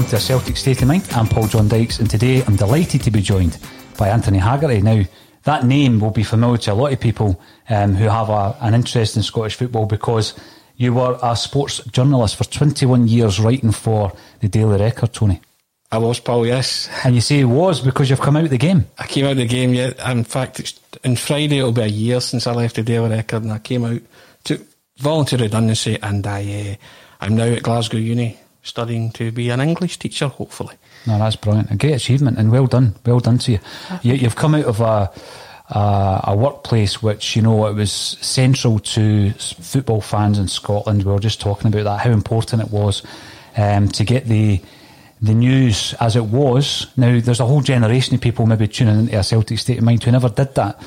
Welcome to a Celtic State of Mind. I'm Paul John Dykes, and today I'm delighted to be joined by Anthony Haggerty. Now, that name will be familiar to a lot of people um, who have a, an interest in Scottish football because you were a sports journalist for 21 years writing for the Daily Record, Tony. I was, Paul, yes. And you say it was because you've come out of the game. I came out of the game, yeah. In fact, it's, in Friday it'll be a year since I left the Daily Record and I came out to voluntary redundancy and I, uh, I'm now at Glasgow Uni studying to be an English teacher, hopefully. No, that's brilliant. A great achievement and well done. Well done to you. you you've come out of a, a, a workplace which, you know, it was central to football fans in Scotland. We were just talking about that, how important it was um, to get the the news as it was. Now, there's a whole generation of people maybe tuning into a Celtic state of mind who never did that.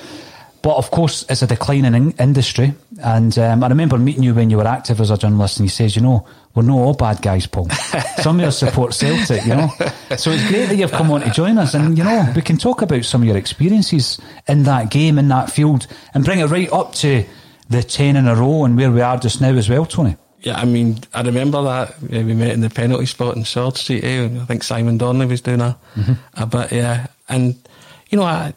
But of course, it's a declining in- industry. And um, I remember meeting you when you were active as a journalist, and you says, you know, we're not all bad guys, Paul. Some of us support Celtic, you know. So it's great that you've come on to join us, and you know, we can talk about some of your experiences in that game, in that field, and bring it right up to the ten in a row and where we are just now as well, Tony. Yeah, I mean, I remember that uh, we met in the penalty spot in Sword Street. Eh? I think Simon Donnelly was doing a, a bit, yeah. And you know, I,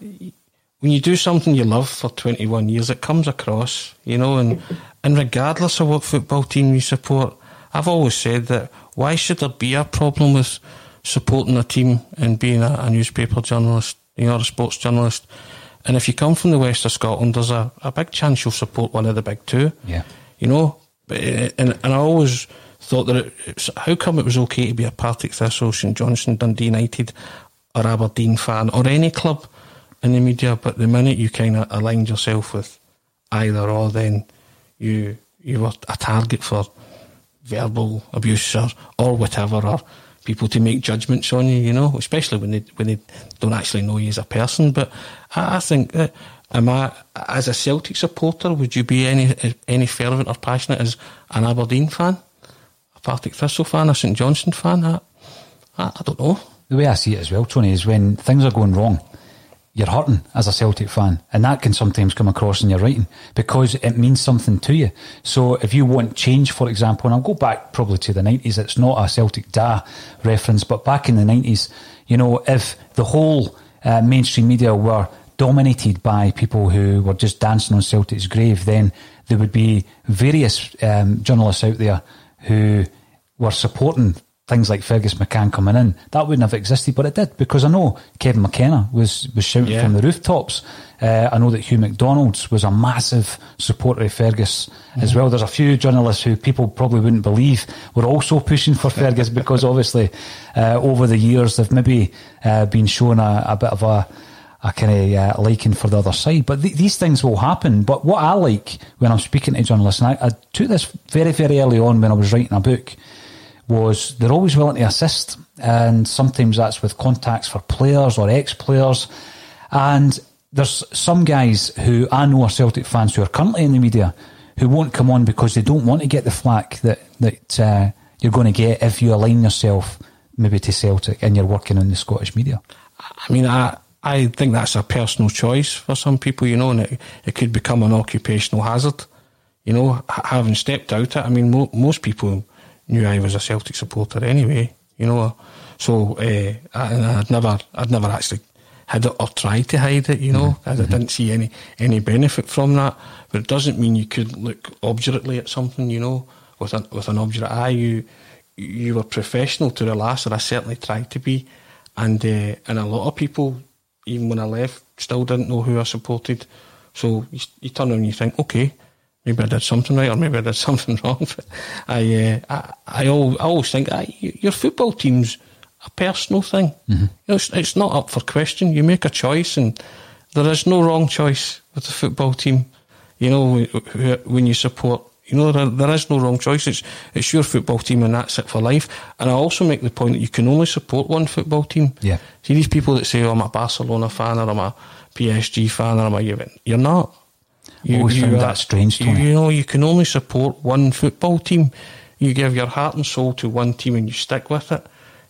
when you do something you love for 21 years, it comes across, you know, and and regardless of what football team you support, I've always said that why should there be a problem with supporting a team and being a, a newspaper journalist, you know, a sports journalist? And if you come from the west of Scotland, there's a, a big chance you'll support one of the big two. Yeah. You know, but, uh, and and I always thought that it, it's, how come it was okay to be a Partick Thistle, St Johnstone, Dundee United, or Aberdeen fan or any club in the media, but the minute you kind of aligned yourself with either or, then you you were a target for verbal abuse or, or whatever, or people to make judgments on you, you know, especially when they when they don't actually know you as a person. But I, I think that am I as a Celtic supporter, would you be any any fervent or passionate as an Aberdeen fan, a Partick Thistle fan, a St Johnstone fan? I, I, I don't know. The way I see it as well, Tony, is when things are going wrong, you're hurting as a Celtic fan, and that can sometimes come across in your writing because it means something to you. So if you want change, for example, and I'll go back probably to the 90s, it's not a Celtic Da reference, but back in the 90s, you know, if the whole uh, mainstream media were dominated by people who were just dancing on Celtic's grave, then there would be various um, journalists out there who were supporting things like Fergus McCann coming in, that wouldn't have existed, but it did because I know Kevin McKenna was was shouting Yeah. from the rooftops. Uh, I know that Hugh McDonald's was a massive supporter of Fergus as well. There's a few journalists who people probably wouldn't believe were also pushing for Fergus because obviously uh, over the years they've maybe uh, been shown a, a bit of a a kind of uh, liking for the other side. But th- these things will happen. But what I like when I'm speaking to journalists, and I, I took this very, very early on when I was writing a book, was they're always willing to assist. And sometimes that's with contacts for players or ex players. And there's some guys who I know are Celtic fans who are currently in the media who won't come on because they don't want to get the flack that, that uh, you're going to get if you align yourself maybe to Celtic and you're working in the Scottish media. I mean, I I think that's a personal choice for some people, you know, and it, it could become an occupational hazard. You know, having stepped out I mean, mo- most people knew I was a Celtic supporter anyway, you know. So uh, I, I'd never, I'd never actually hid it or tried to hide it, you know, as I didn't see any any benefit from that. But it doesn't mean you could look obdurately at something, you know, with an with an obdurate eye. You you were professional to the last, and I certainly tried to be. And uh, and a lot of people, even when I left, still didn't know who I supported. So you, you turn around and you think, okay, maybe I did something right, or maybe I did something wrong. I uh, I I, al- I always think y- your football team's a personal thing. You know, it's, it's not up for question. You make a choice, and there is no wrong choice with the football team. You know, wh- wh- when you support, you know, there, there is no wrong choice. It's it's your football team, and that's it for life. And I also make the point that you can only support one football team. Yeah. See these people that say, "Oh, I'm a Barcelona fan," or "I'm a PSG fan," or "I'm a Juventus." You're not. Always found that strange, You, Tony. you know, you can only support one football team. You give your heart and soul to one team, and you stick with it.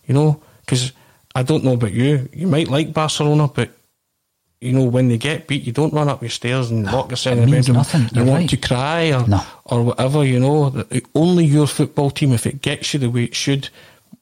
You know, because I don't know about you. You might like Barcelona, but you know when they get beat, you don't run up your stairs and lock yourself it in the bedroom nothing. You're want right. to cry or No. or whatever. You know, only your football team, if it gets you the way it should,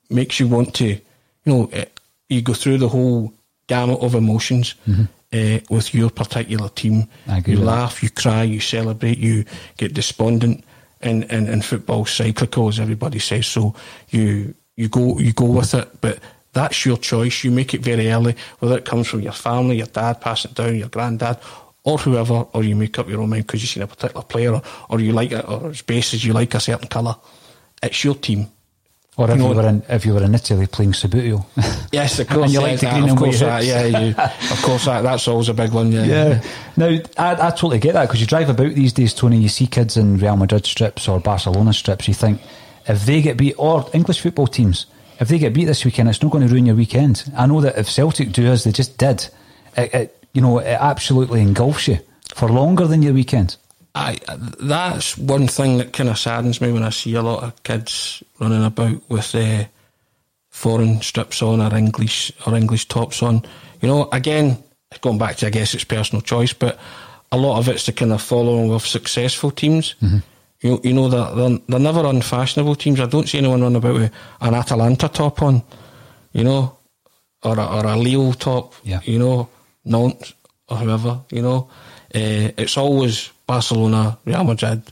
makes you want to. You know, eh, you go through the whole gamut of emotions uh, with your particular team. Mm-hmm. You with that. laugh, you cry, you celebrate, you get despondent, and and, and football's cyclical, as everybody says. So you you go you go with it, but that's your choice. You make it very early, whether it comes from your family, your dad passing it down, your granddad, or whoever, or you make up your own mind because you've seen a particular player, or, or you like it, or it's basis you like a certain colour. It's your team. Or if You you, were in if you were in Italy playing Subbuteo. Yes, of And course. you yeah, like the that, green of and course, that, yeah, you, of course, that, that's always a big one. Yeah, Yeah. Now, I, I totally get that because you drive about these days, Tony. You see kids in Real Madrid strips or Barcelona strips. You think if they get beat, or English football teams, if they get beat this weekend, it's not going to ruin your weekend. I know that if Celtic do as they just did, it, it you know it absolutely engulfs you for longer than your weekend. I that's one thing that kind of saddens me when I see a lot of kids running about with uh, foreign strips on or English or English tops on. You know, again, going back to I guess it's personal choice, but a lot of it's the kind of following of successful teams. You you know that they're, they're never unfashionable teams. I don't see anyone running about with an Atalanta top on. You know, or a, or a Leo top. Yeah. You know, Nantes or whoever. You know, uh, it's always Barcelona, Real Madrid,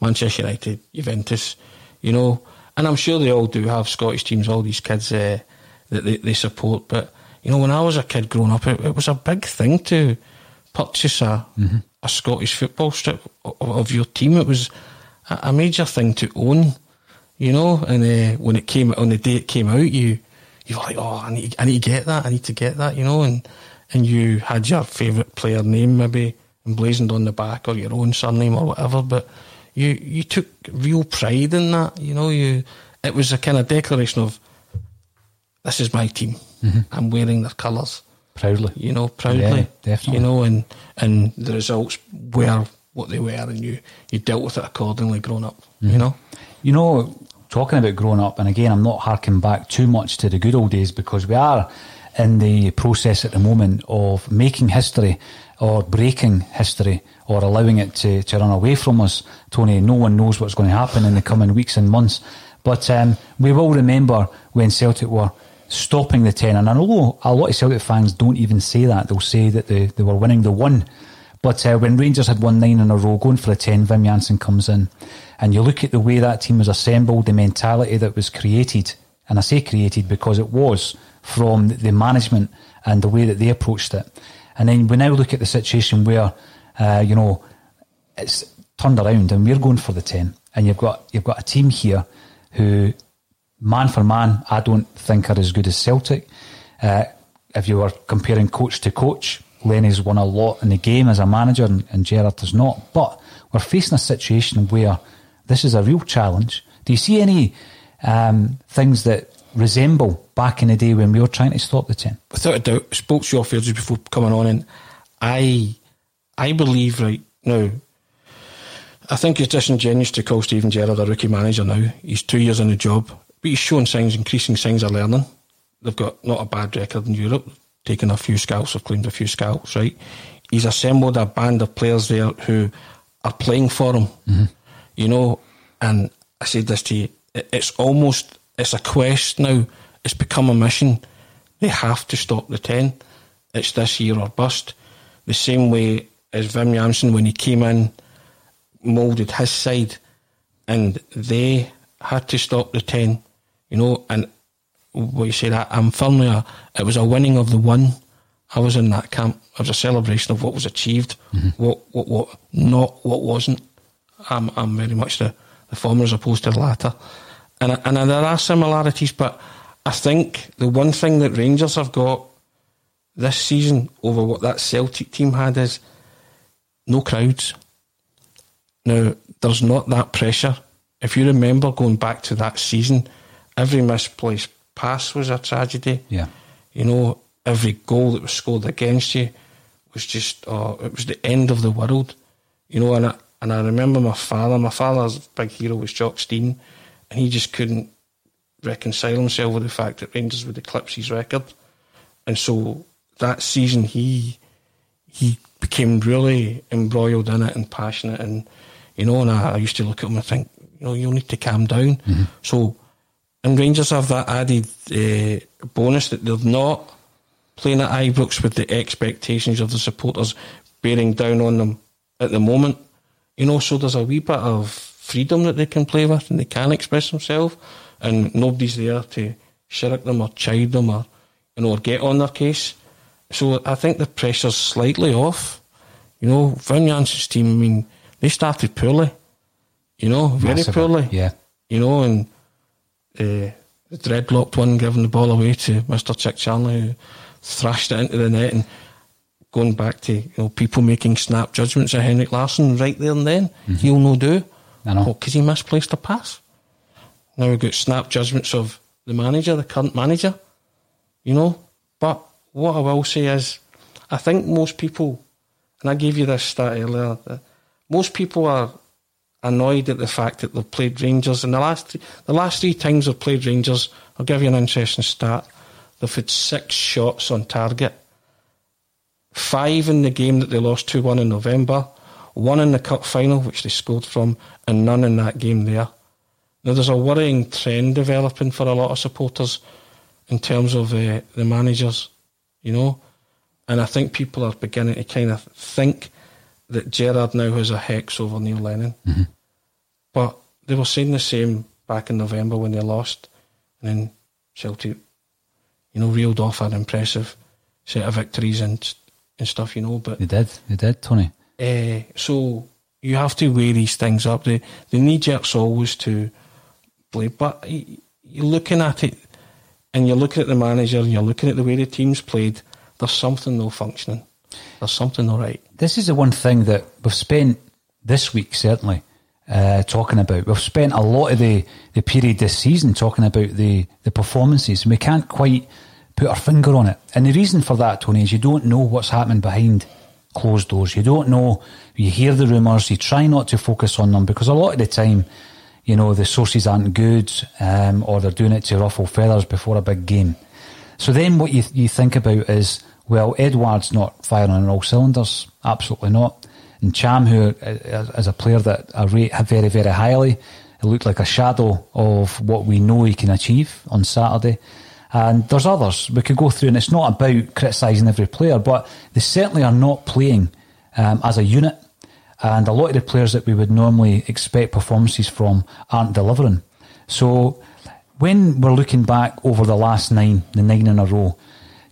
Manchester United, Juventus. You know, and I'm sure they all do have Scottish teams. All these kids uh, that they, they support. But you know, when I was a kid growing up, it, it was a big thing to purchase a a Scottish football strip of, of your team. It was a, a major thing to own. You know, and uh, when it came on the day it came out, you you were like, oh, I need, I need to get that, I need to get that, you know, and and you had your favourite player name maybe emblazoned on the back or your own surname or whatever, but you you took real pride in that, you know, you it was a kind of declaration of this is my team. Mm-hmm. I'm wearing their colours. Proudly. You know, proudly. Yeah, definitely. You know, and and the results were what they were and you, you dealt with it accordingly growing up. Mm-hmm. You know? You know, talking about growing up, and again, I'm not harking back too much to the good old days because we are in the process at the moment of making history or breaking history or allowing it to, to run away from us. Tony, no one knows what's going to happen in the coming weeks and months. But um, we will remember when Celtic were stopping the 10. And I know a lot of Celtic fans don't even say that. They'll say that they, they were winning the one. But uh, when Rangers had won nine in a row, going for the 10, Wim Jansen comes in. And you look at the way that team was assembled, the mentality that was created. And I say created because it was from the management and the way that they approached it. And then we now look at the situation where, uh, you know, it's turned around and we're going for the 10. And you've got, you've got a team here who, man for man, I don't think are as good as Celtic. Uh, if you were comparing coach to coach, Lenny's won a lot in the game as a manager and, and Gerrard has not. But we're facing a situation where this is a real challenge. Do you see any um, things that resemble back in the day when we were trying to stop the 10? Without a doubt, spoke to you off just before coming on, and I, I believe right now, I think it's disingenuous to call Steven Gerrard a rookie manager now. He's two years in the job, but he's showing signs, increasing signs of learning. They've got not a bad record in Europe, taken a few scouts, have claimed a few scouts, right? He's assembled a band of players there who are playing for him, Mm-hmm. you know. And I said this to you, it's almost it's a quest now. It's become a mission. They have to stop the ten. It's this year or bust. The same way as Jansen when he came in, moulded his side, and they had to stop the ten. You know, and what you said, I, I'm firmly a. It was a winning of the one. I was in that camp. It was a celebration of what was achieved, mm-hmm. what what what not what wasn't. I'm I'm very much the, the former as opposed to the latter, and and there are similarities, but I think the one thing that Rangers have got this season over what that Celtic team had is no crowds. Now there's not that pressure. If you remember going back to that season, every misplaced pass was a tragedy. Yeah. You know, every goal that was scored against you was just, oh, it was the end of the world. You know, and I, and I remember my father, my father's big hero was Jock Stein, and he just couldn't reconcile himself with the fact that Rangers would eclipse his record. And so that season, he he became really embroiled in it and passionate. And, you know, and I, I used to look at him and think, you know, you'll need to calm down. So, and Rangers have that added uh, bonus that they're not playing at Ibrox with the expectations of the supporters bearing down on them at the moment. You know, so there's a wee bit of freedom that they can play with and they can express themselves, and nobody's there to shirk them or chide them or, you know, or get on their case. So I think the pressure's slightly off. You know, Wim Jansen's team, I mean, they started poorly. You know, very Massively, poorly. yeah. You know, and uh, the dreadlocked one giving the ball away to Mr. Chick Charnley, who thrashed it into the net and going back to you know people making snap judgments of Henrik Larsson right there and then. He'll no do. I know. because he misplaced a pass. Now we've got snap judgments of the manager, the current manager. You know, but what I will say is, I think most people, and I gave you this stat earlier, that most people are annoyed at the fact that they've played Rangers in the last the last three times they've played Rangers. I'll give you an interesting stat. They've had six shots on target. Five in the game that they lost 2 1 in November, one in the cup final, which they scored from, and none in that game there. Now, there's a worrying trend developing for a lot of supporters in terms of uh, the managers, you know. And I think people are beginning to kind of think that Gerrard now has a hex over Neil Lennon. But they were saying the same back in November when they lost. And then Celtic, you know, reeled off an impressive set of victories and, and stuff, you know. But They did, they did, Tony. Uh, so you have to weigh these things up. The the knee jerk's always to blame, but you're looking at it and you're looking at the manager and you're looking at the way the team's played, there's something no functioning. There's something all right. This is the one thing that we've spent this week certainly uh, talking about. We've spent a lot of the, the period this season talking about the, the performances, and we can't quite put our finger on it. And the reason for that, Tony, is you don't know what's happening behind closed doors. You don't know. You hear the rumours. You try not to focus on them because a lot of the time, you know, the sources aren't good, um, or they're doing it to ruffle feathers before a big game. So then, what you you think about is, well, Edouard's not firing on all cylinders. Absolutely not. And Ntcham, who uh, is a player that I rate very, very highly, it looked like a shadow of what we know he can achieve on Saturday. And there's others we could go through, and it's not about criticising every player, but they certainly are not playing um, as a unit. And a lot of the players that we would normally expect performances from aren't delivering. So when we're looking back over the last nine, the nine in a row,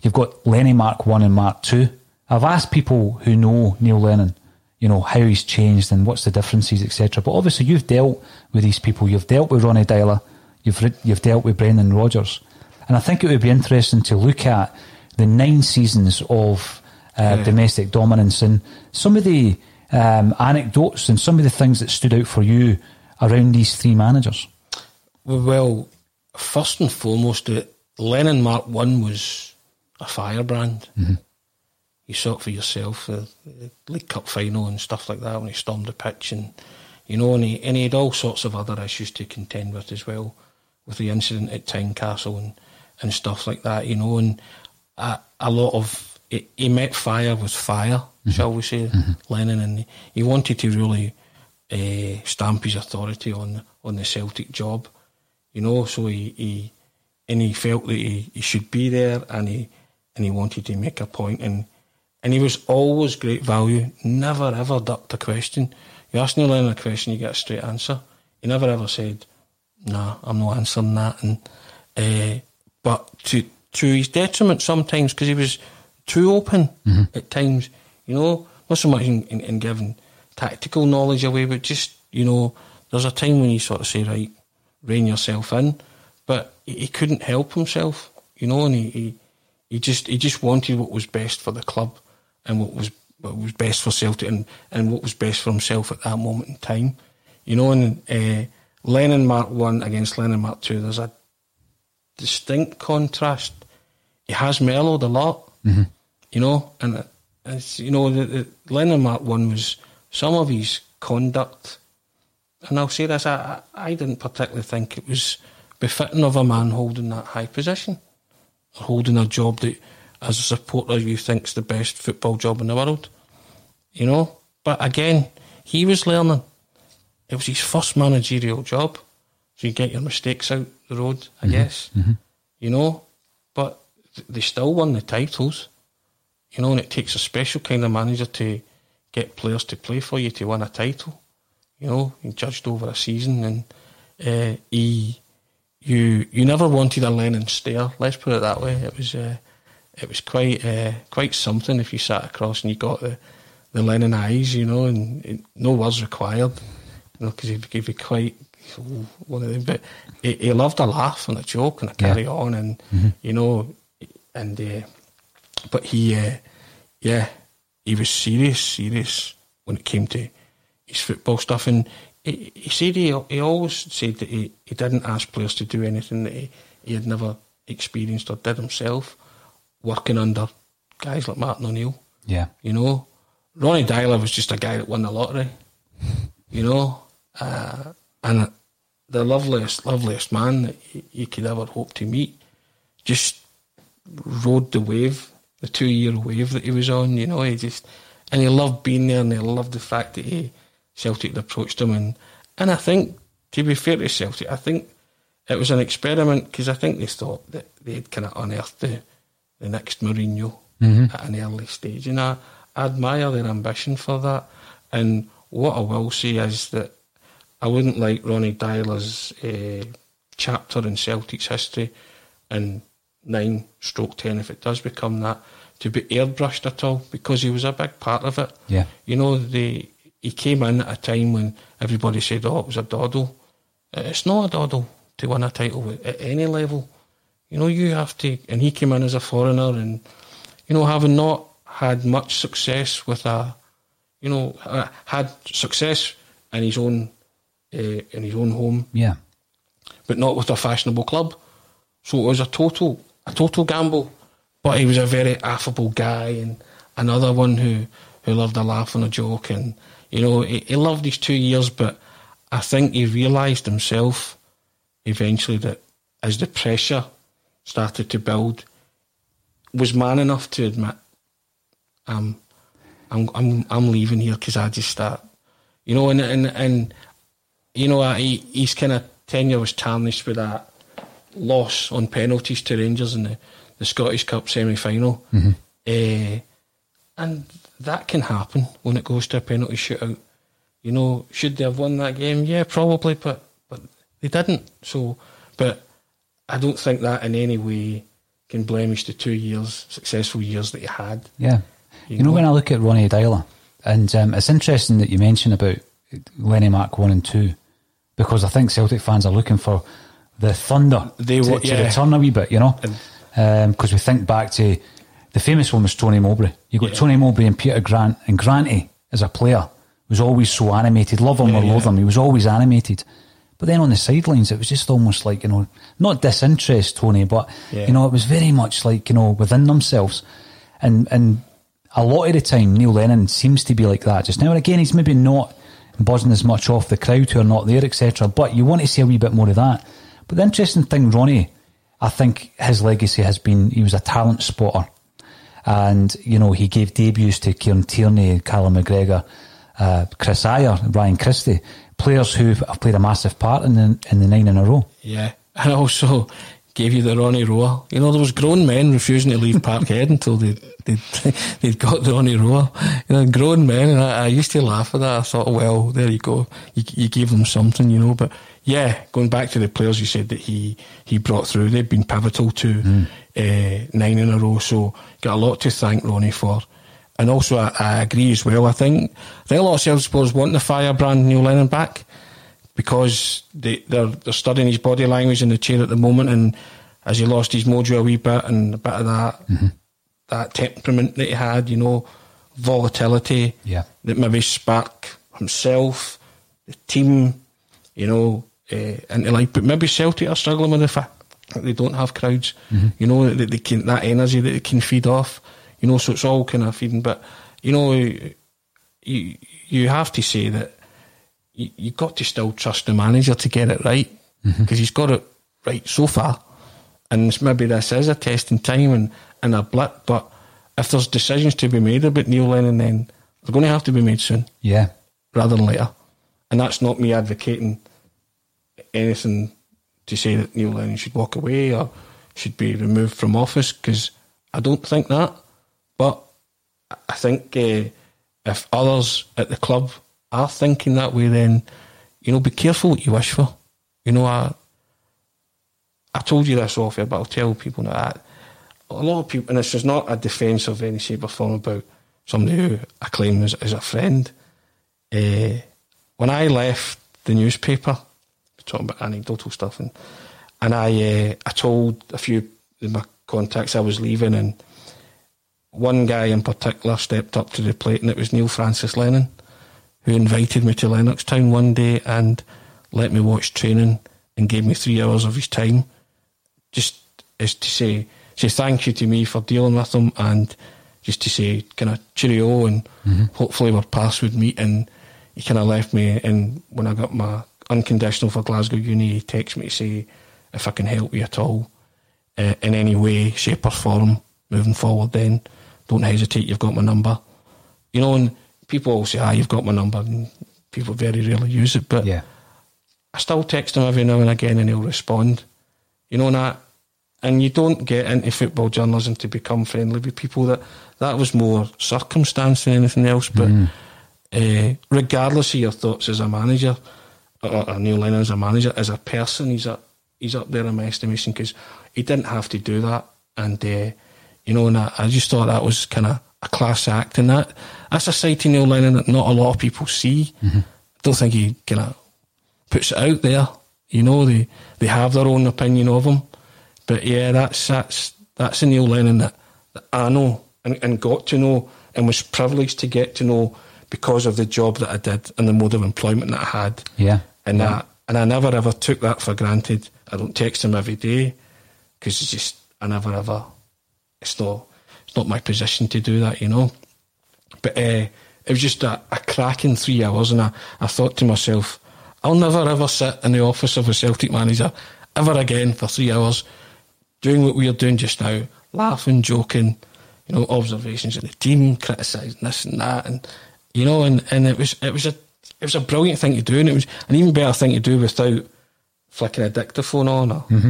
you've got Lenny Mark 1 and Mark 2. I've asked people who know Neil Lennon, you know, how he's changed and what's the differences, etc. But obviously you've dealt with these people. You've dealt with Ronnie Deila. You've, you've dealt with Brendan Rodgers. And I think it would be interesting to look at the nine seasons of uh, yeah. domestic dominance and some of the um, anecdotes and some of the things that stood out for you around these three managers. Well, first and foremost, the Lennon Mark One was a firebrand. Mm-hmm. You saw it for yourself, the, the, League Cup final and stuff like that when he stormed the pitch, and you know, and he, and he had all sorts of other issues to contend with as well, with the incident at Tynecastle and and stuff like that, you know, and a, a lot of he, he, met fire with fire, mm-hmm. shall we say, mm-hmm. Lennon, and he wanted to really uh, stamp his authority on on the Celtic job, you know. So he, he and he felt that he, he should be there, and he and he wanted to make a point, and and he was always great value. Never ever ducked a question. You ask Neil Lennon a question, you get a straight answer. He never ever said, "Nah, I'm not answering that," and. Uh, but to to his detriment sometimes because he was too open mm-hmm. at times. You know, not so much in, in, in, giving tactical knowledge away, but just you know, there's a time when you sort of say, right, rein yourself in. But he, he couldn't help himself, you know, and he, he he just he just wanted what was best for the club and what was what was best for Celtic and, and what was best for himself at that moment in time. You know, and uh, Lennon Mark One against Lennon Mark Two, there's a distinct contrast. He has mellowed a lot, mm-hmm. you know, and it's you know the, the Lennon Mark one was some of his conduct, and I'll say this: I I didn't particularly think it was befitting of a man holding that high position, holding a job that, as a supporter, you think's the best football job in the world, you know. But again, he was learning. It was his first managerial job. So you get your mistakes out the road, I mm-hmm. guess. Mm-hmm. You know, but they still won the titles. You know, and it takes a special kind of manager to get players to play for you to win a title. You know, he judged over a season, and uh, he, you, you never wanted a Lennon stare. Let's put it that way. It was, uh, it was quite, uh, quite something if you sat across and you got the, the Lennon eyes. You know, and it, no words required. You know, because he'd, he'd be quite one of them. But he, he, loved a laugh and a joke and a carry yeah. on, and mm-hmm. you know, and uh, but he, uh, yeah, he was serious, serious when it came to his football stuff, and he, he said he he always said that he, he didn't ask players to do anything that he, he had never experienced or did himself, working under guys like Martin O'Neill. Yeah, you know, Ronnie Deila was just a guy that won the lottery. You know, uh, and the loveliest, loveliest man that you could ever hope to meet just rode the wave, the two year wave that he was on, you know, he just, and he loved being there and he loved the fact that he, Celtic had approached him. And, and I think, to be fair to Celtic, I think it was an experiment because I think they thought that they'd kind of unearthed the, the next Mourinho mm-hmm. at an early stage. And I, I admire their ambition for that. And what I will say is that I wouldn't like Ronnie Deila's uh, chapter in Celtic's history in nine stroke ten if it does become that to be airbrushed at all because he was a big part of it. Yeah. You know, the he came in at a time when everybody said, Oh, it was a doddle. It's not a doddle to win a title at any level. You know, you have to, and he came in as a foreigner, and you know, having not had much success with a, you know, uh, had success in his own, in his own home, Yeah. but not with a fashionable club. So it was a total, a total gamble. But he was a very affable guy, and another one who who loved a laugh and a joke, and you know, he, he loved his two years. But I think he realised himself eventually that as the pressure started to build, was man enough to admit, um, I'm I'm I'm leaving here because I just start, you know, and and and you know, he, his kind of tenure was tarnished with that loss on penalties to Rangers in the, the Scottish Cup semi final. Mhm. Uh, and that can happen when it goes to a penalty shootout. You know, should they have won that game? Yeah, probably, but but they didn't. So, but I don't think that in any way can blemish the two years, successful years that he had. Yeah. You You, know, know? when I look at Ronnie Deila, and um, it's interesting that you mention about Lenny Mark 1 and 2, because I think Celtic fans are looking for the thunder They to, wa- to return a wee bit, you know? Because um, we think back to the famous one was Tony Mowbray. You got Tony Mowbray and Peter Grant, and Granty, as a player, was always so animated. Love him or Yeah, loathe yeah. him, he was always animated. But then on the sidelines, it was just almost like, you know, not disinterest, Tony, but, Yeah. you know, it was very much like, you know, within themselves. And, and a lot of the time, Neil Lennon seems to be like that just now. And again, he's maybe not buzzing as much off the crowd who are not there, etc. But you want to see a wee bit more of that. But the interesting thing, Ronnie, I think his legacy has been he was a talent spotter. And, you know, he gave debuts to Kieran Tierney, Callum McGregor, uh, Kris Ajer, Ryan Christie, players who have played a massive part in the, in the nine in a row. Yeah, and also gave you the Ronnie Roar. You know, there was grown men refusing to leave Parkhead until they they they'd got the Ronnie Roar. You know, grown men, and I, I used to laugh at that. I thought, well, there you go, you, you gave them something, you know. But yeah, going back to the players you said that he he brought through, they've been pivotal to uh, nine in a row. So got a lot to thank Ronnie for. And also, I, I agree as well. I think I think a lot of Celtic supporters want the firebrand Neil Lennon back because they, they're they're studying his body language in the chair at the moment, and as he lost his mojo a wee bit and a bit of that that temperament that he had, you know, volatility Yeah. that maybe spark himself, the team, you know, uh, into life. But maybe Celtic are struggling with the fact that they don't have crowds. You know that they can that energy that they can feed off. You know, so it's all kind of feeding. But you know, you you have to say that you you got to still trust the manager to get it right because he's got it right so far. And it's maybe this is a test in time and, and a blip, but if there's decisions to be made about Neil Lennon, then they're going to have to be made soon Yeah. rather than later. And that's not me advocating anything to say that Neil Lennon should walk away or should be removed from office because I don't think that. But I think uh, if others at the club are thinking that way, then you know, be careful what you wish for. You know, I I told you this off here, but I'll tell people now that a lot of people, and this is not a defence of any shape or form about somebody who I claim is, is a friend. Uh, when I left the newspaper, talking about anecdotal stuff, and and I uh, I told a few of my contacts I was leaving, and one guy in particular stepped up to the plate, and it was Neil Francis Lennon, who invited me to Lennoxtown one day and let me watch training and gave me three hours of his time, just as to say say thank you to me for dealing with him and just to say kind of cheerio and hopefully our paths would meet and he kind of left me and when I got my unconditional for Glasgow Uni he texted me to say if I can help you at all uh, in any way, shape or form moving forward then. Don't hesitate, you've got my number. You know, and people all say, ah, you've got my number and people very rarely use it, but Yeah. I still text him every now and again and he'll respond. You know, and that and you don't get into football journalism to become friendly with people that that was more circumstance than anything else. But uh, regardless of your thoughts as a manager, or, or Neil Lennon as a manager, as a person, he's up he's up there in my estimation because he didn't have to do that. And uh, you know, and I, I just thought that was kind of a class act, and that that's a side to Neil Lennon that not a lot of people see. I don't think he kind of puts it out there. You know, they they have their own opinion of him, But yeah, that's that's that's the Neil Lennon that, that I know and, and got to know and was privileged to get to know because of the job that I did and the mode of employment that I had. Yeah. And yeah. that and I never ever took that for granted. I don't text him every day because it's just I never ever. It's not it's not my position to do that, you know. But uh, it was just a, a cracking three hours, and I, I thought to myself, I'll never ever sit in the office of a Celtic manager ever again for three hours, doing what we are doing just now, laughing, joking, you know, observations of the team, criticising this and that, and you know, and, and it was it was a it was a brilliant thing to do, and it was an even better thing to do without flicking a dictaphone on or. Mm-hmm.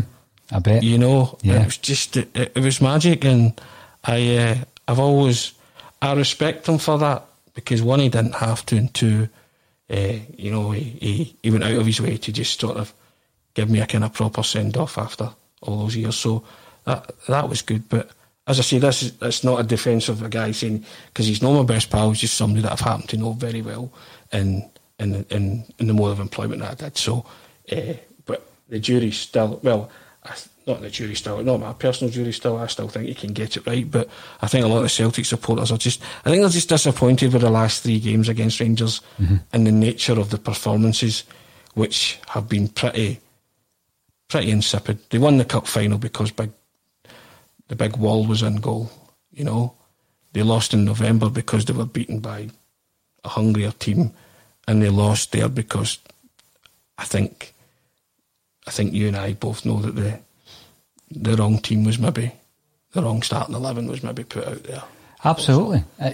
I bet you know. Yeah. It was just it, it, was magic, and I uh, I've always I respect him for that because one he didn't have to, and two, uh, you know, he, he he went out of his way to just sort of give me a kind of proper send off after all those years. So that that was good, but. As I say, this is it's not a defence of a guy saying because he's not my best pal. He's just somebody that I've happened to know very well in in in, in the mode of employment that I did. So, uh, but the jury's still well. Not the jury still, not my personal jury still. I still think he can get it right, but I think a lot of Celtic supporters are just. I think they're just disappointed with the last three games against Rangers Mhm. and the nature of the performances, which have been pretty, pretty insipid. They won the cup final because big, the big wall was in goal. You know, they lost in November because they were beaten by a hungrier team, and they lost there because I think I think you and I both know that the the wrong team was maybe the wrong starting eleven was maybe put out there. Absolutely. Uh,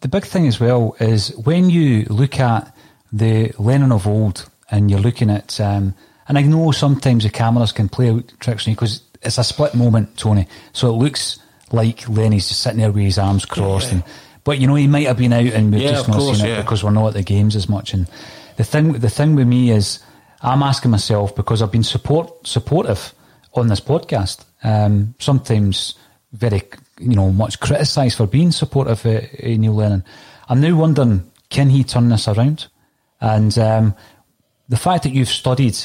the big thing as well is when you look at the Lennon of old and you're looking at, um, and I know sometimes the cameras can play out tricks on you because it's a split moment, Tony. So it looks like Lenny's just sitting there with his arms crossed. And, but you know, he might have been out and we've Yeah, just not course, seen it yeah. because we're not at the games as much. And the thing, the thing with me is, I'm asking myself because I've been support supportive on this podcast. Um, sometimes very, you know, much criticised for being supportive of, uh, Neil Lennon. I'm now wondering, can he turn this around? And um, the fact that you've studied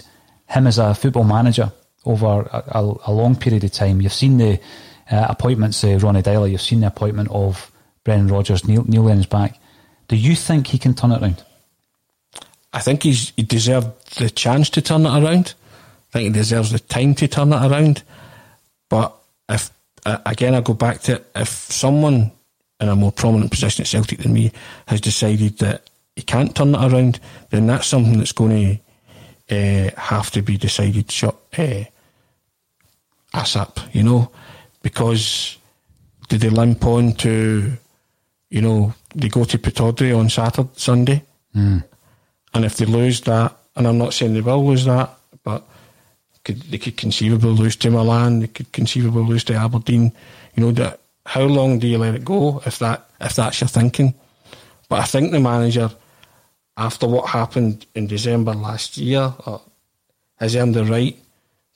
him as a football manager over a, a, a long period of time, you've seen the uh, appointments of Ronnie Deila, you've seen the appointment of Brendan Rodgers, Neil, Neil Lennon's back. Do you think he can turn it around? I think he's he deserved the chance to turn it around. I think he deserves the time to turn it around. But if uh, again, I go back to if someone in a more prominent position at Celtic than me has decided that he can't turn it around, then that's something that's going to uh, have to be decided short, uh, ASAP, you know, because did they limp on to, you know, they go to Pittodrie on Saturday, Sunday? Mm. And if they lose that, and I'm not saying they will lose that, but could, they could conceivably lose to Milan, they could conceivably lose to Aberdeen. You know, that how long do you let it go if that if that's your thinking? But I think the manager, after what happened in December last year, uh, has earned the right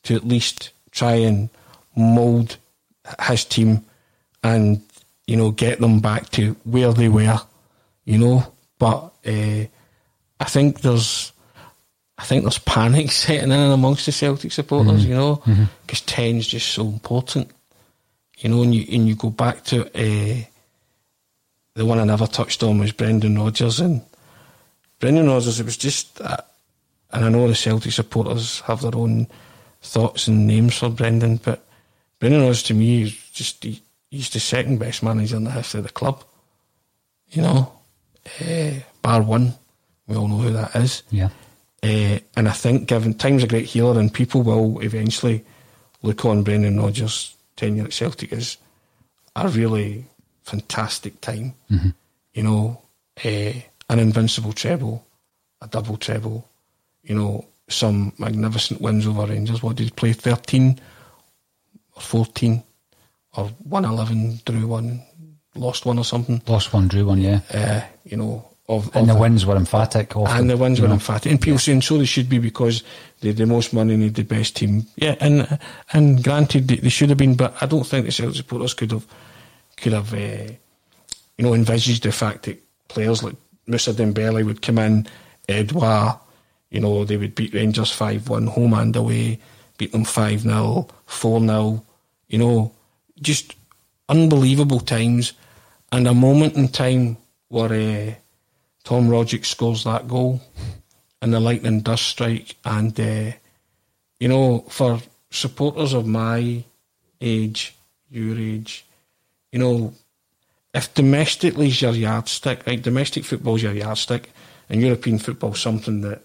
to at least try and mould his team and you know get them back to where they were. You know, but uh, I think there's I think there's panic setting in amongst the Celtic supporters, Mhm. you know, Mhm. because ten's just so important. You know, and you and you go back to uh, the one I never touched on was Brendan Rodgers, and Brendan Rodgers. It was just, uh, and I know the Celtic supporters have their own thoughts and names for Brendan, but Brendan Rodgers to me is just he, he's the second best manager in the history of the club. You know, uh, bar one, we all know who that is. Yeah. Uh, and I think, given time's a great healer, and people will eventually look on Brendan Rodgers' tenure at Celtic as a really fantastic time. Mhm. You know, uh, an invincible treble, a double treble, you know, some magnificent wins over Rangers. What did he play? 13 or 14 or 1 11, drew one, lost one or something. Lost one, drew one, yeah. Uh, you know, of, And of the wins were emphatic. Often, and the wins were know. emphatic. And people saying so they should be because they had the most money and they had the best team. Yeah, and and granted they, they should have been, but I don't think the Celtic supporters could have could have uh, you know envisaged the fact that players like Moussa Dembele would come in, Edouard, you know, they would beat Rangers five one home and away. beat them 5 0, 4 0, you know, just unbelievable times. And a moment in time where uh, Tom Rogic scores that goal and the lightning does strike. And, uh, you know, for supporters of my age, your age, you know, if domestically is your yardstick, like domestic football's your yardstick, and European football's something that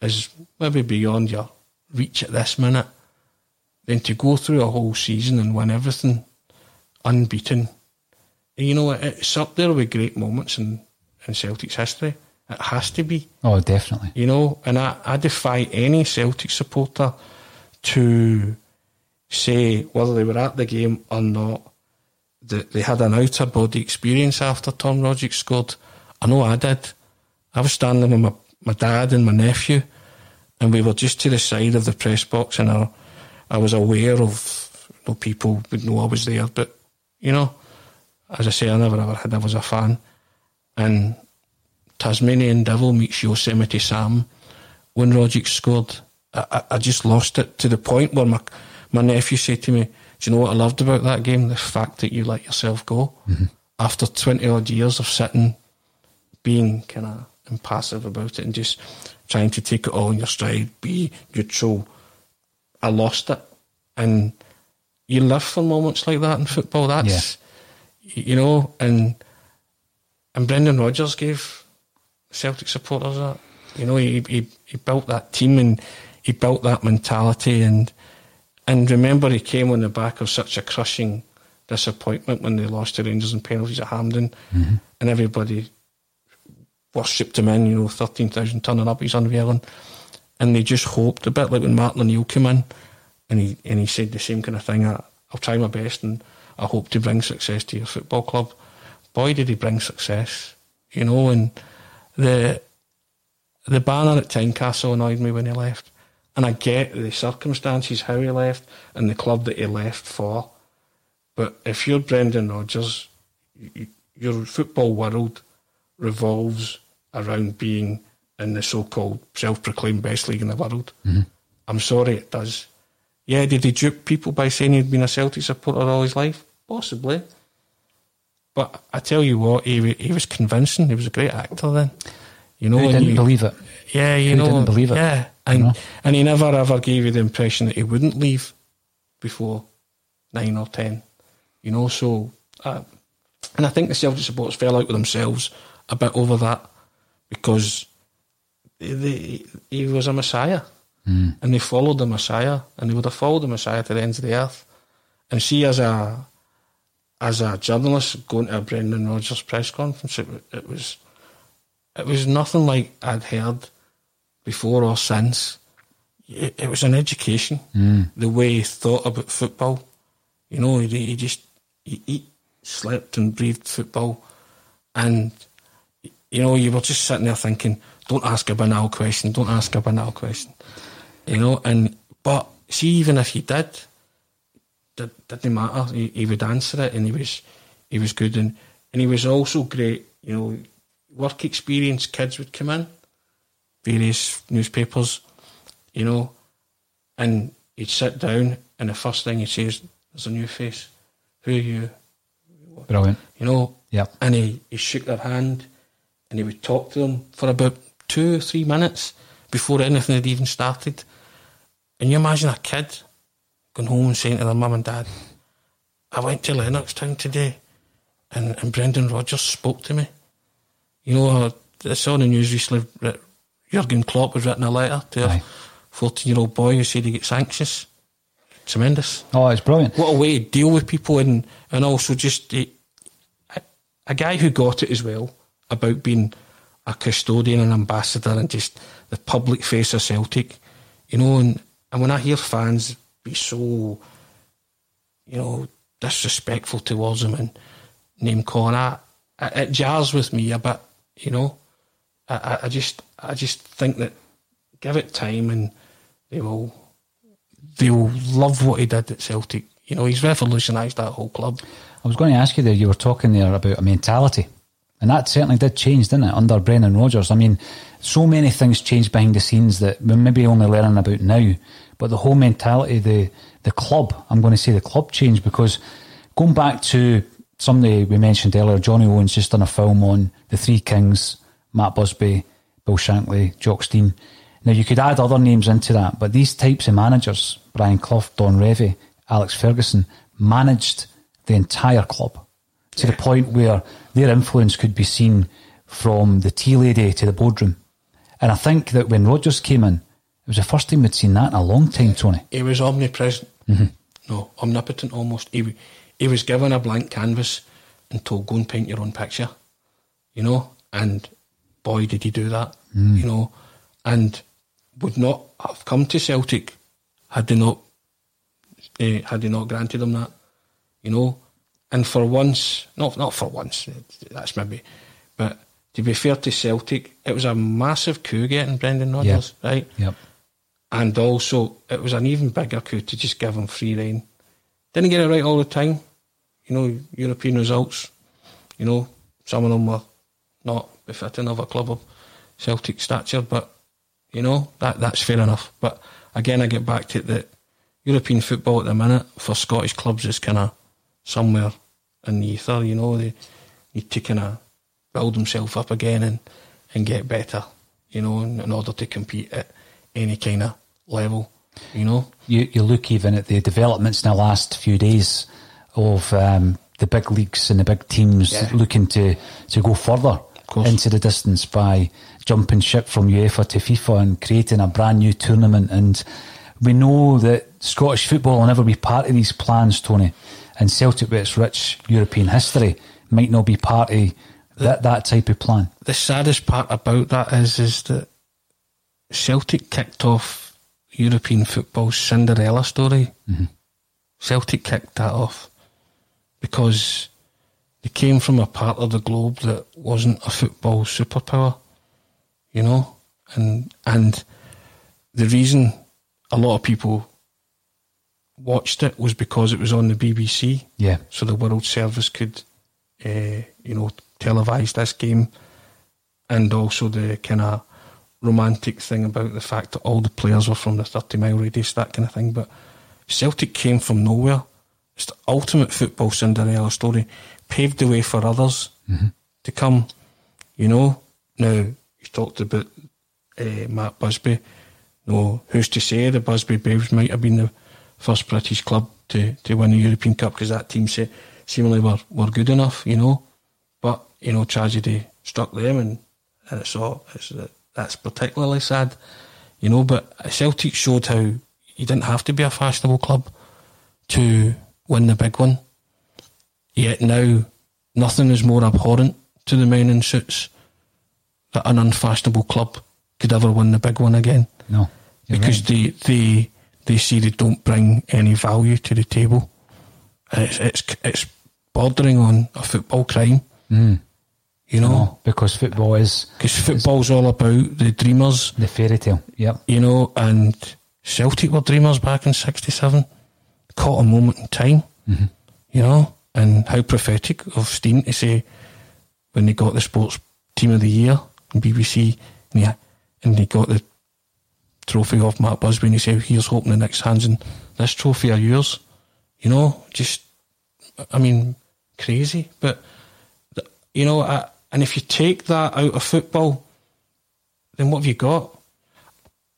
is maybe beyond your reach at this minute, then to go through a whole season and win everything unbeaten, you know, it's up there with great moments in, in Celtic's history. It has to be. Oh, definitely. You know, and I, I defy any Celtic supporter to say whether they were at the game or not that they had an outer body experience after Tom Rogic scored. I know I did. I was standing with my, my dad and my nephew, and we were just to the side of the press box, and I, I was aware of you know, people would know I was there, but you know, as I say, I never ever had. I was a fan, and Tasmanian Devil meets Yosemite Sam when Rogic scored. I, I, I just lost it to the point where my my nephew said to me, "Do you know what I loved about that game? The fact that you let yourself go Mm-hmm. after twenty odd years of sitting, being kind of impassive about it, and just trying to take it all in your stride, be neutral. I lost it, and you live for moments like that in football. That's you know, and and Brendan Rodgers gave Celtic supporters that. You know, he he, he built that team and he built that mentality and and remember he came on the back of such a crushing disappointment when they lost to Rangers in penalties at Hampden mm-hmm. and everybody worshipped him in, you know, thirteen thousand turning up, he's unveiling. And they just hoped a bit like when Martin O'Neill came in and he and he said the same kind of thing. I, I'll try my best and I hope to bring success to your football club. Boy, did he bring success, you know. And the the banner at Tynecastle annoyed me when he left, and I get the circumstances how he left and the club that he left for. But if you're Brendan Rodgers, your football world revolves around being in the so-called self-proclaimed best league in the world. Mm-hmm. I'm sorry, it does. Yeah, did he dupe people by saying he'd been a Celtic supporter all his life? Possibly. But I tell you what, he, he was convincing. He was a great actor then. You know, and didn't you- believe it? Yeah, you Who know, didn't believe it? Yeah, You and know? and he never ever gave you the impression that he wouldn't leave before nine or ten. You know, so uh, and I think the Celtic supporters fell out with themselves a bit over that because they, they, he was a messiah Mm. and they followed the messiah and they would have followed the messiah to the ends of the earth. And see, as a as a journalist going to a Brendan Rodgers press conference, it, it was it was nothing like I'd heard before or since. It, it was an education. Mm. The way he thought about football, you know, he, he just he eat, slept and breathed football, and you know, you were just sitting there thinking, "Don't ask a banal question. Don't ask a banal question." You know, and but see, even if he did, did didn't matter. He, he would answer it, and he was he was good, and and he was also great. You know, work experience. Kids would come in, various newspapers, you know, and he'd sit down, and the first thing he'd say is, "There's a new face. Who are you?" Brilliant. You know, Yeah. and he, he shook their hand and he would talk to them for about two or three minutes before anything had even started. And you imagine a kid going home and saying to their mum and dad, I went to Lennoxtown today and, and Brendan Rodgers spoke to me. You know, I saw in the news recently that Jurgen Klopp had written a letter to a 14 year old boy who said he gets anxious. Tremendous. Oh, it's brilliant. What a way to deal with people and, and also just eh, a, a guy who got it as well about being a custodian and ambassador and just the public face of Celtic, you know. And, and when I hear fans be so, you know, disrespectful towards him and name calling, I, it jars with me a bit, you know. I, I, just I just think that give it time and they will they'll love what he did at Celtic. You know, he's revolutionised that whole club. I was going to ask you there, you were talking there about a mentality. And that certainly did change, didn't it, under Brendan Rodgers? I mean, so many things changed behind the scenes that we're maybe only learning about now. But the whole mentality, the the club. I'm going to say the club changed because going back to somebody we mentioned earlier, Johnny Owens just done a film on the Three Kings, Matt Busby, Bill Shankly, Jock Stein. Now you could add other names into that, but these types of managers, Brian Clough, Don Revie, Alex Ferguson, managed the entire club to the point where their influence could be seen from the tea lady to the boardroom. And I think that when Rodgers came in, was the first time we'd seen that in a long time, Tony. He was omnipresent. Mhm. No, omnipotent almost. He, he was given a blank canvas and told, go and paint your own picture. You know? And boy, did he do that. Mm. You know? And would not have come to Celtic had they not eh, had they not granted him that. You know? And for once, not not for once, that's maybe, but to be fair to Celtic, it was a massive coup getting Brendan Rodgers, right? Yep. And also, it was an even bigger coup to just give him free rein. Didn't get it right all the time. You know, European results, you know, some of them were not befitting of a club of Celtic stature, but, you know, that that's fair enough. But again, I get back to it that European football at the minute for Scottish clubs is kind of somewhere in the ether, you know, they need to kind of build themselves up again and, and get better, you know, in, in order to compete at any kind of level, you know. You, you look even at the developments in the last few days of um, the big leagues and the big teams Yeah. looking to, to go further into the distance by jumping ship from UEFA to FIFA and creating a brand new tournament. And we know that Scottish football will never be part of these plans, Tony. And Celtic, with its rich European history, might not be part of that, that type of plan. The saddest part about that is is that Celtic kicked off European football's Cinderella story. Celtic kicked that off because they came from a part of the globe that wasn't a football superpower, you know, and and the reason a lot of people watched it was because it was on the BBC. Yeah. So the World Service could, uh, you know, televise this game, and also the kind of romantic thing about the fact that all the players were from the thirty mile radius, that kind of thing. But Celtic came from nowhere. It's the ultimate football Cinderella story, paved the way for others to come. You know, now you talked about uh, Matt Busby. No, who's to say the Busby Babes might have been the first British club to, to win the European Cup because that team se- seemingly were, were good enough, you know. But you know, tragedy struck them, and, and it's all it's, that's particularly sad, you know. But Celtic showed how you didn't have to be a fashionable club to win the big one. Yet now, nothing is more abhorrent to the men in suits that an unfashionable club could ever win the big one again. No, because right. they they they see they don't bring any value to the table. It's it's it's bordering on a football crime. Mm. You know, No, because football is because football's all about the dreamers. the fairy tale. Yep. You know, and Celtic were dreamers back in '67. Caught a moment in time. Mhm. You know, and how prophetic of Stein to say when they got the sports team of the year in BBC, and, yeah, and they got the trophy off Matt Busby, and he said, "Here's hoping the next hands and this trophy are yours." You know, just I mean, crazy, but you know, I, and if you take that out of football, then what have you got?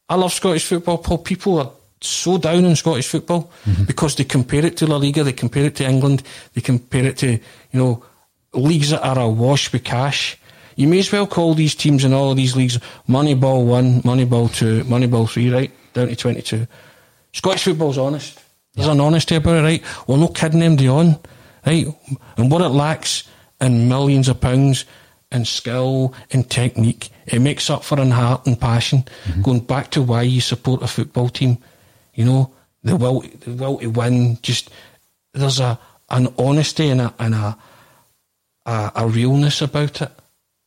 I love Scottish football, Paul. People are so down on Scottish football mm-hmm. because they compare it to La Liga, they compare it to England, they compare it to, you know, leagues that are awash with cash. You may as well call these teams in all of these leagues Moneyball 1, Moneyball 2, Moneyball 3, right? Down to 22. Scottish football's honest. There's an honesty about it, right? We're no kidding MD on, right? And what it lacks in millions of pounds in skill and technique, it makes up for in heart and passion. Mm-hmm. Going back to why you support a football team, you know, the will, the will to win. Just there's a an honesty and a and a a, a realness about it.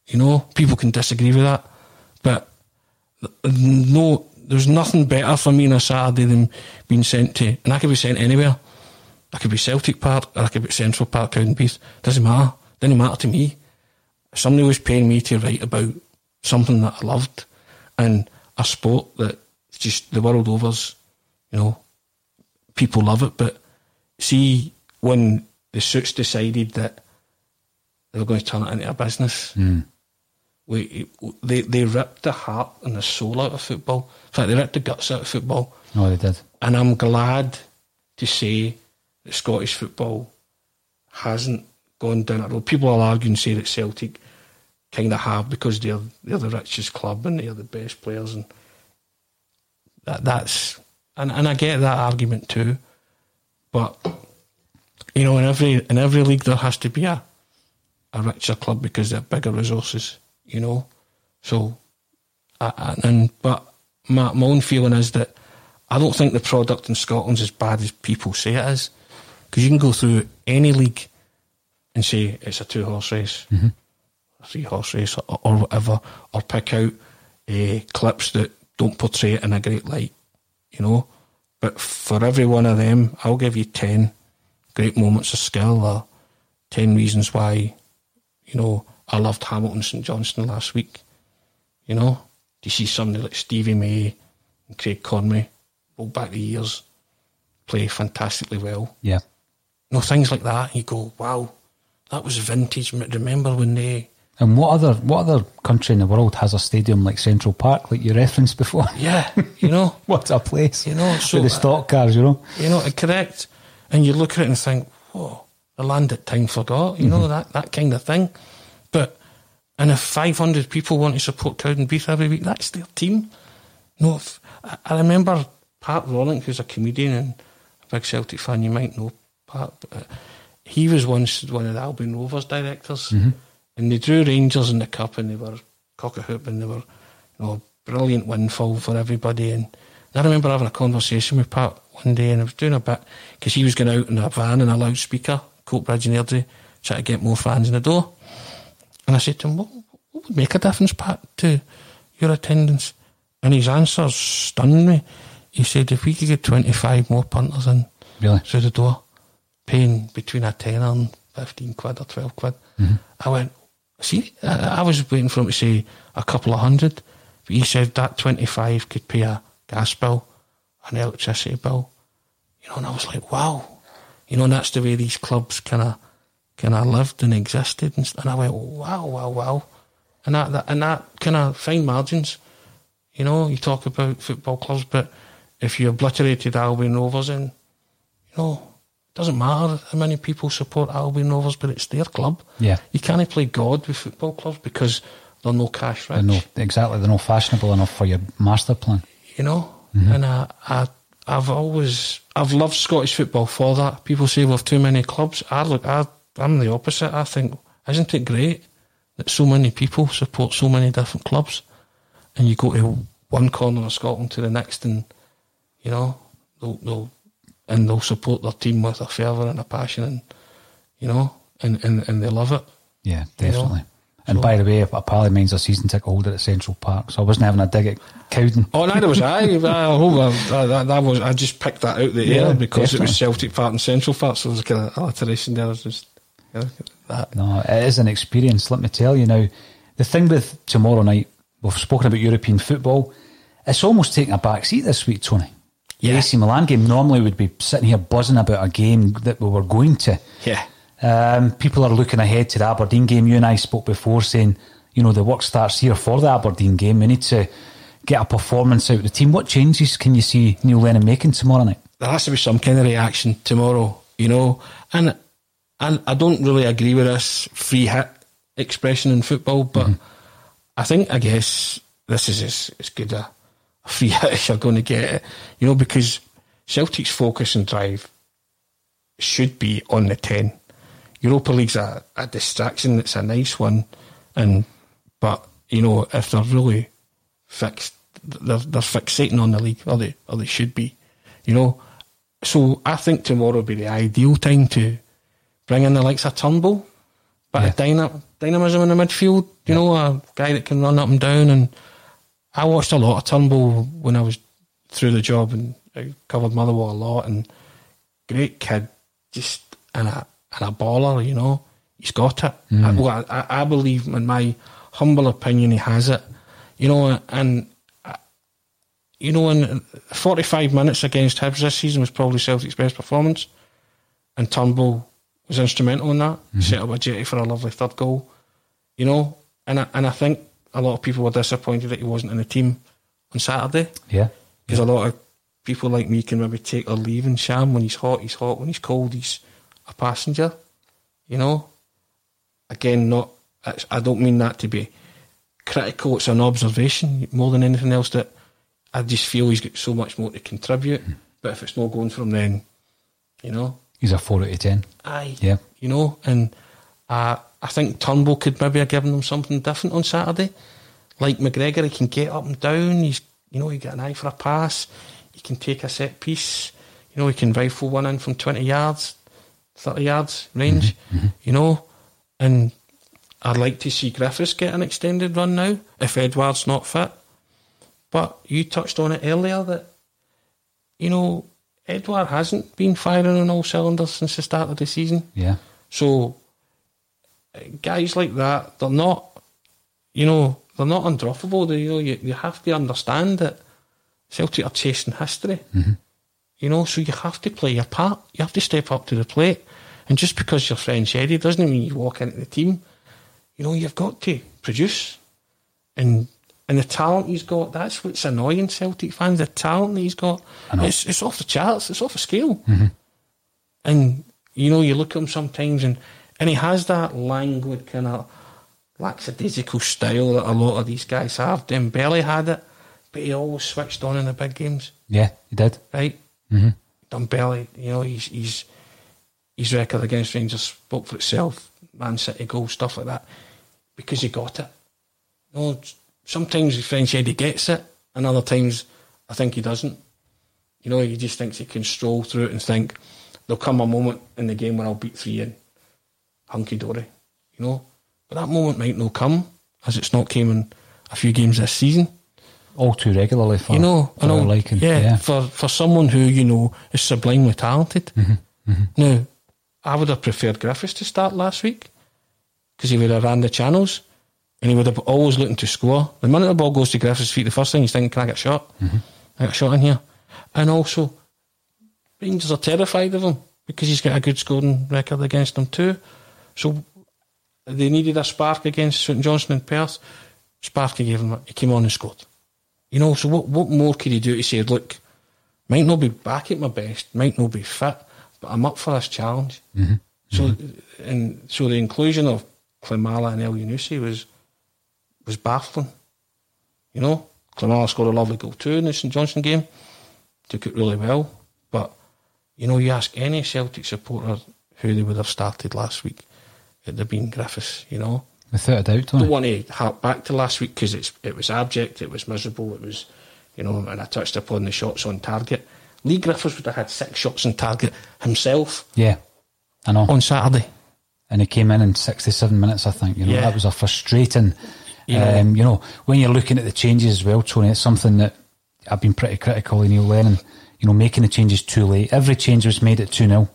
You know, people can disagree with that, but no, there's nothing better for me on a Saturday than being sent to, and I could be sent anywhere. I could be Celtic Park, or I could be Central Park, Cowdenbeath. Doesn't matter. Doesn't matter to me. If somebody was paying me to write about something that I loved and a sport that just the world over's, you know, people love it. But see, when the suits decided that they were going to turn it into a business, Mm. we they they ripped the heart and the soul out of football. In fact, they ripped the guts out of football. No, they did. And I'm glad to say that Scottish football hasn't gone down that road. People will argue and say that Celtic kind of have because they're they're the richest club and they're the best players, and that that's and and I get that argument too, but you know, in every in every league there has to be a a richer club because they have bigger resources. You know, so and but my my own feeling is that I don't think the product in Scotland's as bad as people say it is, because you can go through any league and say it's a two horse race, Mm-hmm. three horse race, or, or whatever, or pick out uh, clips that don't portray it in a great light, you know. But for every one of them, I'll give you ten great moments of skill or ten reasons why, you know, I loved Hamilton St Johnstone last week. You know, do you see somebody like Stevie May and Craig Conway, go back the years, play fantastically well? Yeah. You know, things like that. You go, wow, that was vintage. Remember when they And what other what other country in the world has a stadium like Central Park, like you referenced before? Yeah, you know. what a place. You know, so- With the stock cars, you know. you know, correct. And you look at it and think, whoa, the land that time forgot, you know, Mhm. that, that kind of thing. But, and if 500 people want to support Cowdenbeath every week, that's their team. No, if, I, I remember Pat Rolling, who's a comedian and a big Celtic fan, you might know Pat. But uh, he was once one of the Albion Rovers directors. Mhm. And they drew Rangers in the cup and they were cock a hoop and they were, you know, brilliant windfall for everybody. And I remember having a conversation with Pat one day and I was doing a bit because he was going out in a van and a loudspeaker, Coatbridge and Airdrie, trying to get more fans in the door. And I said to him, what, what would make a difference, Pat, to your attendance? And his answer stunned me. He said, if we could get 25 more punters in Really? through the door, paying between a tenner and 15 quid or 12 quid, Mhm. I went, see, I, I was waiting for him to say a couple of hundred, but he said that 25 could pay a gas bill, an electricity bill. You know, and I was like, wow. You know, and that's the way these clubs kind of kind of lived and existed. And, and I went, wow, wow, wow. And that, that and that kind of fine margins. You know, you talk about football clubs, but if you obliterated Albion Rovers and, you know, doesn't matter how many people support Albion Rovers, but it's their club. Yeah. You can't play God with football clubs because they're no cash rich. They're no, exactly, they're not fashionable enough for your master plan. you know. Mhm. And I, I, I've always, I've loved Scottish football for that. People say we've too many clubs. I look, I, I'm the opposite. I think, isn't it great that so many people support so many different clubs, and you go to one corner of Scotland to the next, and you know they'll, they'll and they'll support their team with a fervour and a passion, and you know, and and, and they love it. Yeah, You know? definitely. And by the way, a pal of mine's a season ticket holder at Central Park, so I wasn't having a dig at Cowden. Oh, neither was I. I hope I, oh, that, that was. I just picked that out the Yeah, air because it was. Celtic Park and Central Park, so there's a kind of alliteration there. It's just yeah, that. No, it is an experience, let me tell you. Now, the thing with tomorrow night, we've spoken about European football, it's almost taking a back seat this week, Tony. The Yeah. AC Milan game normally would be sitting here buzzing about a game that we were going to. Yeah. Um, people are looking ahead to the Aberdeen game. You and I spoke before saying, you know, the work starts here for the Aberdeen game. We need to get a performance out of the team. What changes can you see Neil Lennon making tomorrow night? There has to be some kind of reaction tomorrow, you know. And and I don't really agree with this free hit expression in football, but I think I guess this is as, as good a, a free hit as you're going to get, it. you know, because Celtic's focus and drive should be on the ten. Europa League's a, a distraction. It's a nice one, and but you know if they're really fixed, they're they're fixating on the league, or they or they should be, you know. So I think tomorrow will be the ideal time to bring in the likes of Turnbull, of dyna- dynamism in the midfield. You know, a guy that can run up and down. And I watched a lot of Turnbull when I was through the job, and I covered Motherwell a lot. And great kid, just and a and a baller. You know, he's got it. Mm. I, well, I, I believe, in my humble opinion, he has it. You know, and you know, in 45 minutes against Hibs this season was probably Celtic's best performance, and Turnbull was instrumental in that. Set up Ajeti for a lovely third goal, you know, and I, and I think a lot of people were disappointed that he wasn't in the team on Saturday Yeah. because a lot of people like me can maybe take or leave Ntcham when he's hot, he's hot. When he's cold, he's a passenger. You know. Again, not. I don't mean that to be critical. It's an observation more than anything else. That I just feel he's got so much more to contribute. But if it's not going from then, you know, He's a 4 out of 10. aye, Yeah. you know, and uh, I think Turnbull could maybe have given them something different on Saturday. Like McGregor, he can get up and down. He's, you know, he got an eye for a pass. He can take a set piece. You know, he can rifle one in from twenty yards, thirty yards range. Mm-hmm. Mm-hmm. You know, and I'd like to see Griffiths get an extended run now if Edouard's not fit. But you touched on it earlier that you know Edward hasn't been firing on all cylinders since the start of the season. Yeah. So guys like that, they're not, you know, they're not undroppable. They, you know, you, you have to understand that Celtic are chasing history. Mm-hmm. You know, so you have to play your part. You have to step up to the plate. And just because you're French Eddie doesn't mean you walk into the team. You know, you've got to produce. And and the talent he's got, that's what's annoying Celtic fans, the talent that he's got. It's, it's off the charts, it's off the scale. Mm-hmm. And you know, you look at him sometimes, and and he has that languid kind of lackadaisical style that a lot of these guys have. Dembele had it, but he always switched on in the big games, Yeah, he did. right? hmm Dembele, you know, he's he's his record against Rangers spoke for itself. Man City goal, stuff like that, because he got it. You know, sometimes the French Eddie gets it, and other times I think he doesn't. You know, he just thinks he can stroll through it and think there'll come a moment in the game where I'll beat three in hunky dory. You know, but that moment might not come, as it's not came in a few games this season. All too regularly for, you know, for I know, liking. yeah, yeah. for for someone who you know is sublimely talented. Mm-hmm, mm-hmm. Now, I would have preferred Griffiths to start last week because he would have ran the channels and he would have always looking to score. The minute the ball goes to Griffiths' feet, the first thing he's thinking, "Can I get shot? I get shot in here?" And also, Rangers are terrified of him because he's got a good scoring record against them too. So they needed a spark against St Johnstone and Perth. Sparky gave him. He came on and scored. You know, so what, what more could he do He said, look, might not be back at my best, might not be fit, but I'm up for this challenge. Mm-hmm. So, mm-hmm. and so the inclusion of Klimala and Elyounoussi was was baffling. You know, Klimala scored a lovely goal too in the St Johnstone game, took it really well. But you know, you ask any Celtic supporter who they would have started last week, it'd have been Griffiths. You know, Without a doubt, don't want to hark back to last week because it's it was abject, it was miserable, it was, you know, and I touched upon the shots on target. Leigh Griffiths would have had six shots on target himself Yeah, I know. on Saturday. and he came in in 67 minutes, I think. You know, Yeah. that was a frustrating. You know. um, you know, when you're looking at the changes as well, Tony, it's something that I've been pretty critical of Neil Lennon. You know, making the changes too late. Every change was made at 2 0.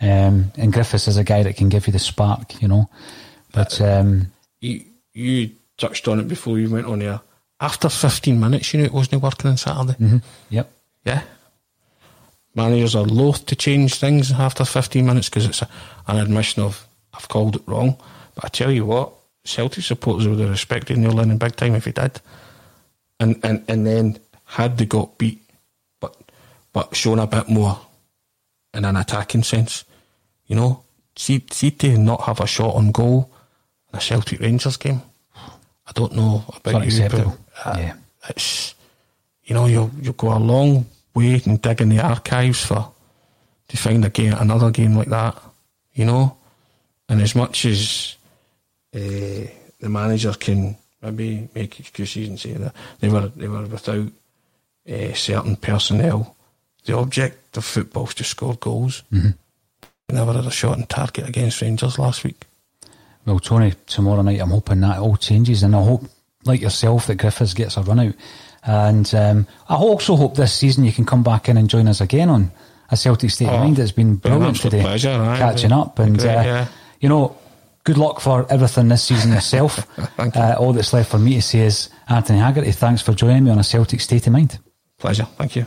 Um, and Griffiths is a guy that can give you the spark, you know. But um, you you touched on it before you went on air. After 15 minutes, you knew it wasn't working on Saturday. yep, Yeah. Managers are loath to change things after 15 minutes because it's a, an admission of, I've called it wrong. But I tell you what, Celtic supporters would have respected Neil Lennon big time if he did. And, and, and then had they got beat, but, but shown a bit more in an attacking sense. You know, see, see to not have a shot on goal in a Celtic Rangers game. I don't know about you, but uh, Yeah. it's you know you'll you'll go a long way and dig in the archives for to find a game another game like that. You know, and as much as uh, the manager can maybe make excuses and say that they were they were without uh, certain personnel, the object of football is to score goals. Mm-hmm. Never had a shot on target against Rangers last week. well, Tony, tomorrow night I'm hoping that all changes, and I hope, like yourself, that Griffiths gets a run out. And um, I also hope this season you can come back in and join us again on a Celtic State of Oh, Mind. It's been brilliant today, pleasure, catching up, and Great, uh, yeah. you know, good luck for everything this season yourself. Thank you. uh, all that's left for me to say is, Anthony Haggerty, thanks for joining me on a Celtic State of Mind. Pleasure. Thank you.